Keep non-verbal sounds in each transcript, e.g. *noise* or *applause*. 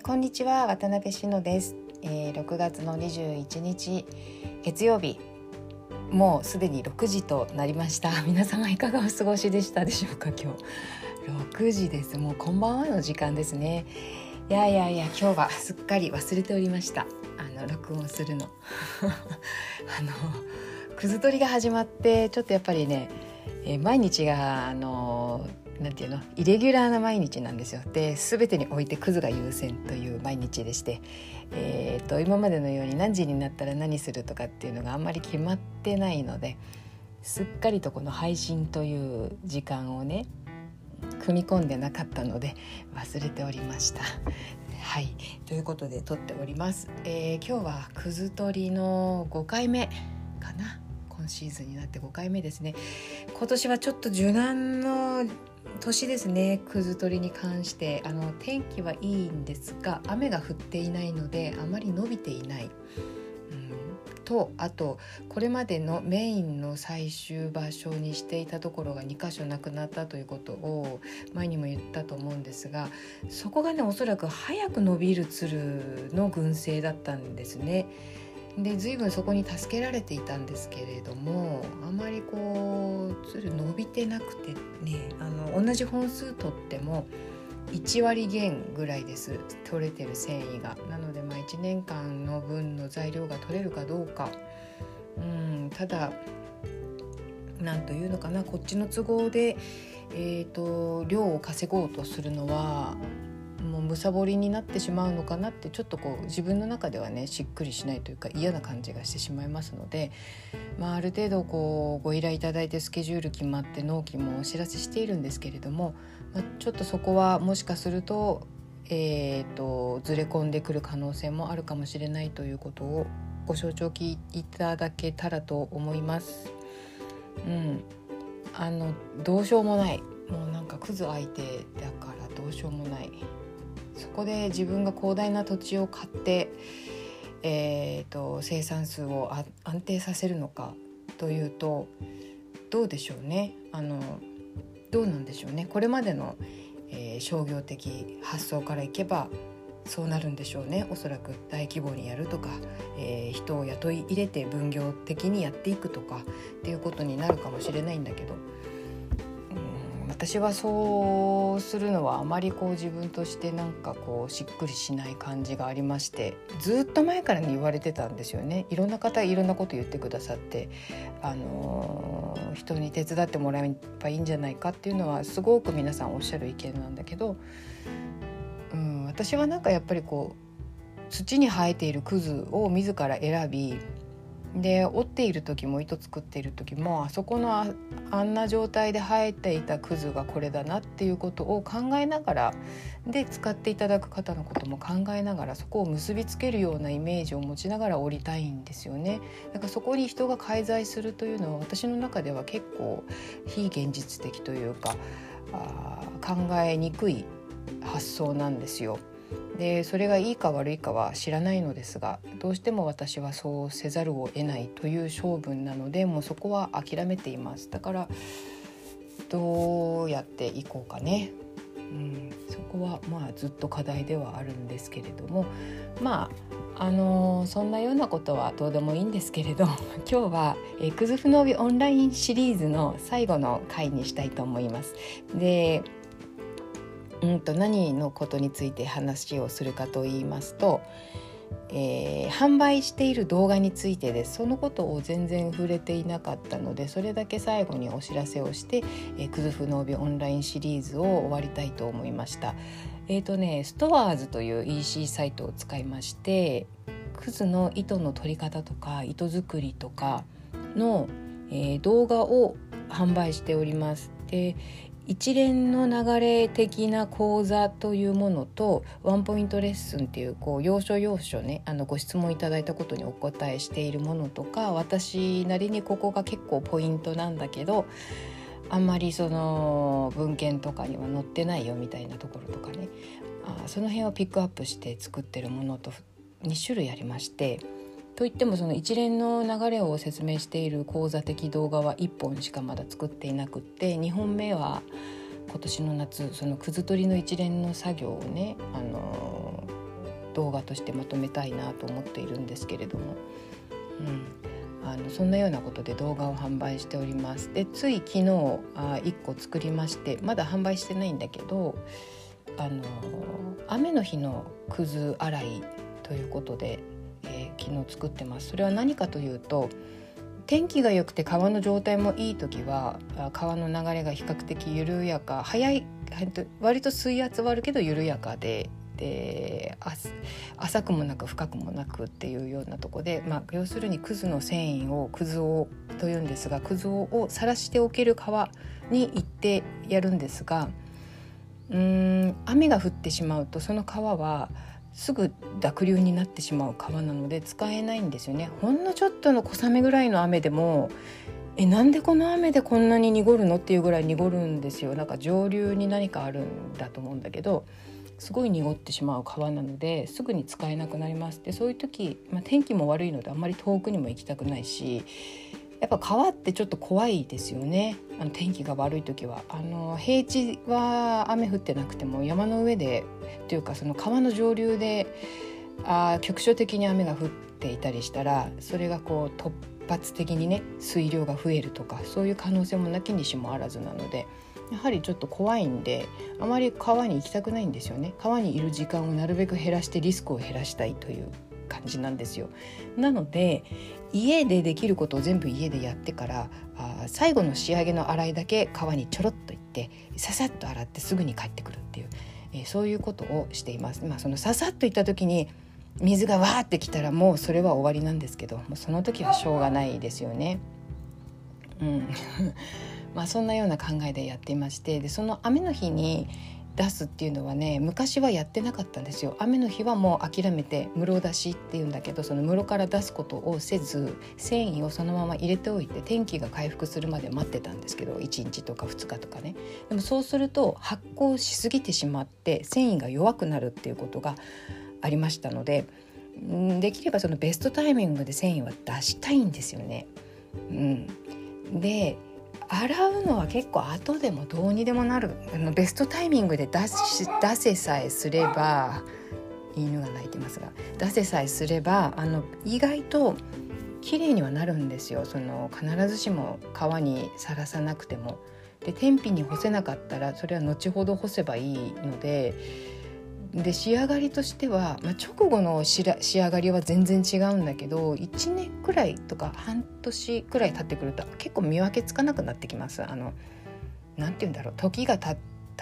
ー、こんにちは渡辺志乃です、えー、6月の21日月曜日。もうすでに6時となりました。*laughs* 皆様いかがお過ごしでしたでしょうか今日。6時です。もうこんばんはの時間ですね。いやいやいや今日はすっかり忘れておりました。あの録音するの。*laughs* あのくず取りが始まってちょっとやっぱりね、えー、毎日があのなんていうの？イレギュラーな毎日なんですよ。で全てにおいてクズが優先という毎日でして、えーと、今までのように何時になったら何するとかっていうのがあんまり決まってないのですっかりとこの配信という時間をね組み込んでなかったので忘れておりました。はい。ということで撮っております。えー、今日はくず取りの5回目かな？今シーズンになって5回目ですね。今年はちょっと受難の年ですねくず取りに関してあの天気はいいんですが雨が降っていないのであまり伸びていない。とあとこれまでのメインの最終場所にしていたところが2箇所なくなったということを前にも言ったと思うんですがそこがねおそらく早く伸びる鶴の群生だったんですね。で随分そこに助けられていたんですけれどもあまりこうつる伸びてなくてねあの同じ本数取っても1割減ぐらいです取れてる繊維が。なのでまあ1年間の分の材料が取れるかどうか。うんただ何というのかなこっちの都合で、えーと量を稼ごうとするのはむさぼりになってしまうのかなってちょっとこう自分の中ではねしっくりしないというか嫌な感じがしてしまいますので、まあ、ある程度こうご依頼いただいてスケジュール決まって納期もお知らせしているんですけれども、まあ、ちょっとそこはもしかすると,、えーと、ずれ込んでくる可能性もあるかもしれないということをご承知いただけたらと思います。うん、あのどうしようもない。もうなんかクズ相手だからどうしようもない。そこで自分が広大な土地を買って、えーと、生産数を安定させるのかというとどうでしょうね。あのどうなんでしょうね。これまでの、えー、商業的発想からいけばそうなるんでしょうね。おそらく大規模にやるとか、えー、人を雇い入れて分業的にやっていくとかっていうことになるかもしれないんだけど私はそうするのはあまりこう自分としてなんかこうしっくりしない感じがありましてずっと前からに言われてたんですよね。いろんな方いろんなこと言ってくださってあのー、人に手伝ってもらえばいいんじゃないかっていうのはすごく皆さんおっしゃる意見なんだけど、うん、私はなんかやっぱりこう土に生えているクズを自ら選びで折っている時も糸作っている時もあそこのあんな状態で生えていたクズがこれだなっていうことを考えながらで使っていただく方のことも考えながらそこを結びつけるようなイメージを持ちながら折りたいんですよね。だからそこに人が介在するというのは私の中では結構非現実的というかあ考えにくい発想なんですよ。でそれがいいか悪いかは知らないのですがどうしても私はそうせざるを得ないという性分なのでもうそこは諦めていますだからどうやっていこうかね、うん、そこはまあずっと課題ではあるんですけれどもまああのー、そんなようなことはどうでもいいんですけれど *laughs* 今日は、えー、クズフノビオンラインシリーズの最後の回にしたいと思います。でうんと何のことについて話をするかと言いますと、えー、販売している動画についてですそのことを全然触れていなかったのでそれだけ最後にお知らせをして「えー、クズフノービオンラインシリーズ」を終わりたいと思いました。えーとね、ストアーズという EC サイトを使いましてクズの糸の取り方とか糸作りとかの、えー、動画を販売しております。で一連の流れ的な講座というものとワンポイントレッスンっていうこう要所要所ねあのご質問いただいたことにお答えしているものとか私なりにここが結構ポイントなんだけどあんまりその文献とかには載ってないよみたいなところとかねあその辺をピックアップして作ってるものと2種類ありまして。といってもその一連の流れを説明している講座的動画は1本しかまだ作っていなくって2本目は今年の夏そのくず取りの一連の作業をね、あの動画としてまとめたいなと思っているんですけれども、うん、あのそんなようなことで動画を販売しております。でつい昨日あ1個作りましてまだ販売してないんだけどあの雨の日のくず洗いということで、昨日作ってます。それは何かというと天気が良くて川の状態もいい時は川の流れが比較的緩やか早い割と水圧はあるけど緩やかでで浅くもなく深くもなくっていうようなとこで、まあ、要するにクズの繊維をクズをというんですがクズを晒しておける川に行ってやるんですがうん雨が降ってしまうとその川はすぐ濁流になってしまう川なので使えないんですよね。ほんのちょっとの小雨ぐらいの雨でもえなんでこの雨でこんなに濁るのっていうぐらい濁るんですよ。なんか上流に何かあるんだと思うんだけどすごい濁ってしまう川なのですぐに使えなくなります。でそういう時、まあ、天気も悪いのであんまり遠くにも行きたくないしやっぱ川ってちょっと怖いですよね。あの天気が悪い時は。あの平地は雨降ってなくても山の上でというかその川の上流であ局所的に雨が降っていたりしたらそれがこう突発的にね水量が増えるとかそういう可能性もなきにしもあらずなのでやはりちょっと怖いんであまり川に行きたくないんですよね。川にいる時間をなるべく減らしてリスクを減らしたいという。感じなんですよなので家でできることを全部家でやってからあ最後の仕上げの洗いだけ川にちょろっと行ってささっと洗ってすぐに帰ってくるっていう、えー、そういうことをしています。まあ、そのささっと行った時に水がわーってきたらもうそれは終わりなんですけどもうその時はしょうがないですよね。うん *laughs* まあ、そんなような考えでやっていましてでその雨の日に出すっていうのはね昔はやってなかったんですよ。雨の日はもう諦めて室出しっていうんだけどその室から出すことをせず繊維をそのまま入れておいて天気が回復するまで待ってたんですけど1日とか2日とかね。でもそうすると発酵しすぎてしまって繊維が弱くなるっていうことがありましたのでできればそのベストタイミングで繊維は出したいんですよね。うん、で洗うのは結構後でもどうにでもなるあのベストタイミングで出し出せさえすれば犬が鳴いてますが出せさえすればあの意外と綺麗にはなるんですよその必ずしも皮にさらさなくても。で天日に干せなかったらそれは後ほど干せばいいのでで仕上がりとしては、まあ、直後の仕上がりは全然違うんだけど1年くらいとか半年くらい経ってくると結構見分けつかなくなってきます。あのなんて言うんだろう時が経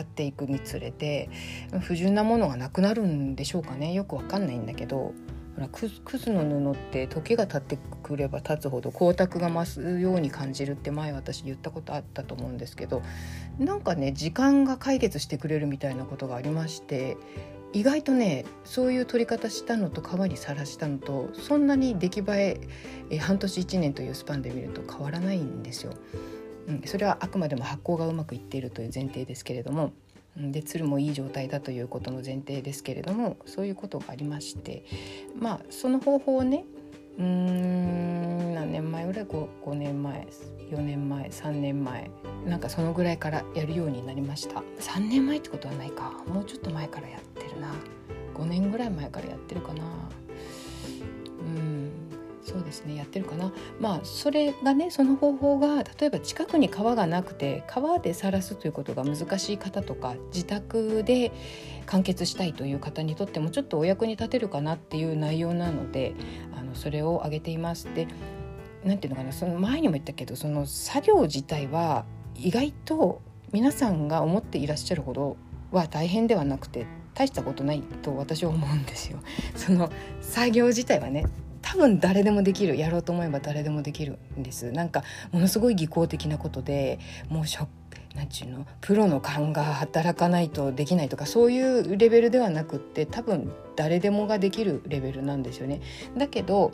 っていくにつれて不純なものがなくなるんでしょうかねよくわかんないんだけどほらクズの布って時が経ってくれば経つほど光沢が増すように感じるって前私言ったことあったと思うんですけどなんかね時間が解決してくれるみたいなことがありまして意外とねそういう取り方したのと皮にさらしたのとそんなに出来栄え半年1年というスパンで見ると変わらないんですよ。うん、それはあくまでも発酵がうまくいっているという前提ですけれどもで鶴もいい状態だということの前提ですけれどもそういうことがありましてまあその方法をねうーん何年前ぐらい 5, 5年前4年前3年前なんかそのぐらいからやるようになりました。3年前ってことはないか。もうちょっと前からやってるな。5年ぐらい前からやってるかな。うん。そうですね。やってるかな。まあそれがねその方法が例えば近くに川がなくて川で晒すということが難しい方とか自宅で完結したいという方にとってもちょっとお役に立てるかなっていう内容なのであのそれを挙げています。でなんていうのかなその前にも言ったけどその作業自体は意外と皆さんが思っていらっしゃるほどは大変ではなくて大したことないと私は思うんですよ。*laughs* その作業自体はね多分誰でもできるやろうと思えば誰でもできるんですなんかものすごい技巧的なことでもうしょなんちゅうのプロの勘が働かないとできないとかそういうレベルではなくって多分誰でもができるレベルなんですよね。だけど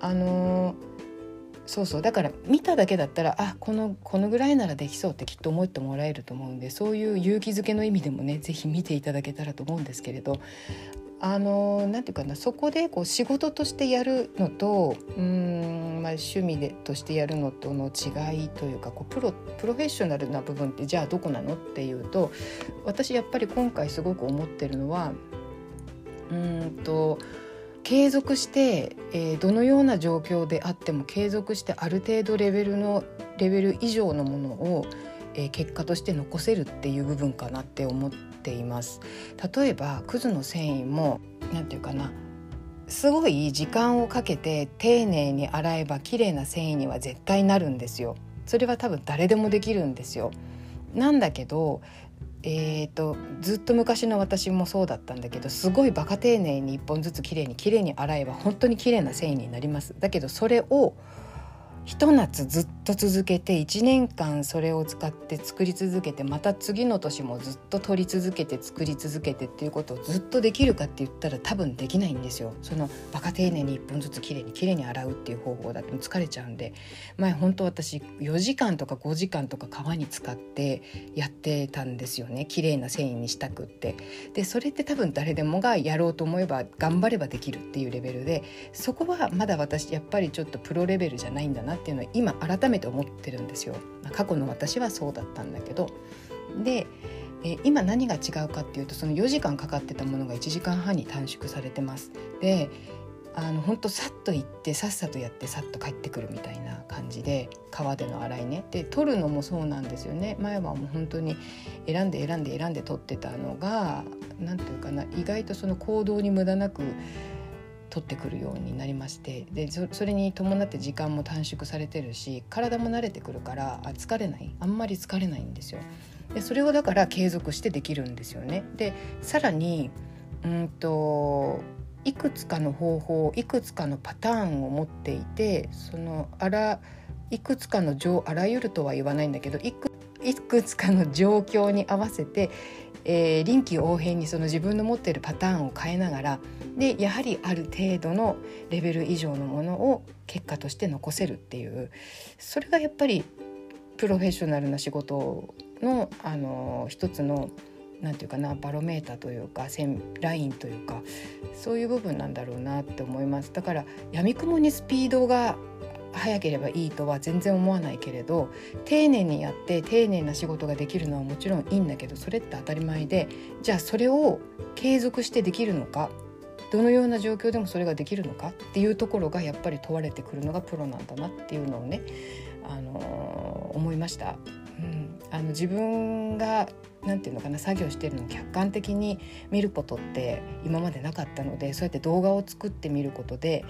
あのーそうそう。だから見ただけだったらあこのこのぐらいならできそうってきっと思ってもらえると思うんでそういう勇気づけの意味でもね是非見ていただけたらと思うんですけれど。あのなんていうかなそこでこう仕事としてやるのとうん、まあ、趣味でとしてやるのとの違いというかこうプロプロフェッショナルな部分ってじゃあどこなのっていうと私やっぱり今回すごく思ってるのはうんと継続して、えー、どのような状況であっても継続してある程度レベルのレベル以上のものを、えー、結果として残せるっていう部分かなって思っています。例えばクズの繊維もなんていうかなすごい時間をかけて丁寧に洗えば綺麗な繊維には絶対なるんですよ。それは多分誰でもできるんですよ。なんだけどえーと、ずっと昔の私もそうだったんだけどすごいバカ丁寧に1本ずつきれいにきれいに洗えば本当にきれいな繊維になります。だけどそれをひと夏ずっと続けて1年間それを使って作り続けてまた次の年もずっと取り続けて作り続けてっていうことをずっとできるかって言ったら多分できないんですよ。そのバカ丁寧に1本ずつきれいにきれいに洗うっていう方法だと疲れちゃうんで前本当私4時間とか5時間とか皮に使ってやってたんですよねきれいな繊維にしたくって。でそれって多分誰でもがやろうと思えば頑張ればできるっていうレベルでそこはまだ私やっぱりちょっとプロレベルじゃないんだななっていうのは今改めて思ってるんですよ。過去の私はそうだったんだけどで、え今何が違うかっていうとその4時間かかってたものが1時間半に短縮されてます。であの本当さっと行ってさっさとやってさっと帰ってくるみたいな感じで川での洗いねで取るのもそうなんですよね前はもう本当に選んで選んで選んで取ってたのが何て言うかな意外とその行動に無駄なく取ってくるようになりましてでそれに伴って時間も短縮されてるし体も慣れてくるからあ疲れないあんまり疲れないんですよ。でそれをだから継続してできるんですよね。でさらにうんといくつかの方法いくつかのパターンを持っていてそのあらいくつかのあらゆるとは言わないんだけどいくいくつかの状況に合わせてえー、臨機応変にその自分の持っているパターンを変えながらでやはりある程度のレベル以上のものを結果として残せるっていうそれがやっぱりプロフェッショナルな仕事のあの一つの何て言うかなバロメーターというか線ラインというかそういう部分なんだろうなって思います。だからやみくもにスピードが早ければいいとは全然思わないけれど丁寧にやって丁寧な仕事ができるのはもちろんいいんだけどそれって当たり前でじゃあそれを継続してできるのかどのような状況でもそれができるのかっていうところがやっぱり問われてくるのがプロなんだなっていうのをね、あのー、思いました。うん、あの自分がなんていうのかな作業してるのを客観的に見ることって今までなかったのでそうやって動画を作ってみることで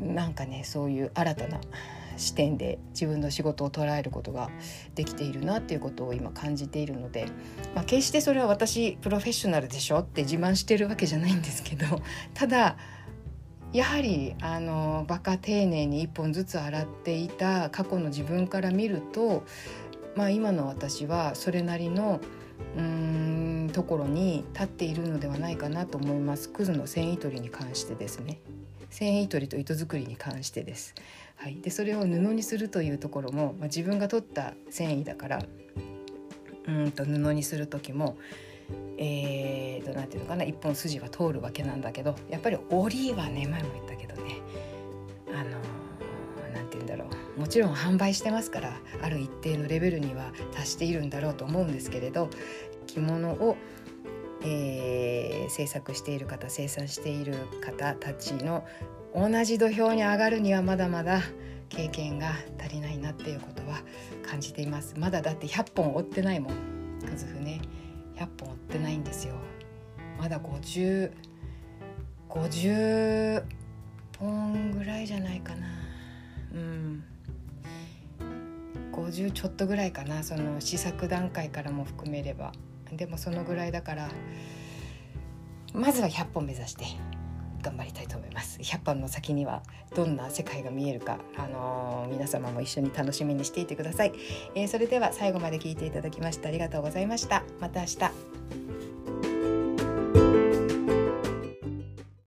なんかねそういう新たな視点で自分の仕事を捉えることができているなっていうことを今感じているので、まあ、決してそれは私プロフェッショナルでしょって自慢してるわけじゃないんですけど *laughs* ただやはりあのバカ丁寧に1本ずつ洗っていた過去の自分から見ると、まあ、今の私はそれなりのうーんところに立っているのではないかなと思いますクズの繊維取りに関してですね。繊維取りと糸作りに関してです。はい、でそれを布にするというところも、まあ、自分が取った繊維だからうんと布にする時もえーと、なていうのかな一本筋は通るわけなんだけどやっぱり折りはね前も言ったけどねもちろん販売してますからある一定のレベルには達しているんだろうと思うんですけれど着物をえー、制作している方生産している方たちの同じ土俵に上がるにはまだまだ経験が足りないなっていうことは感じています。まだだって100本追ってないもん。くずふね。100本追ってないんですよ。まだ5050 50本ぐらいじゃないかな。うん。50ちょっとぐらいかなその試作段階からも含めれば。でもそのぐらいだからまずは100本目指して頑張りたいと思います。100本の先にはどんな世界が見えるか、あのー、皆様も一緒に楽しみにしていてください、えー、それでは最後まで聞いていただきましてありがとうございました。また明日。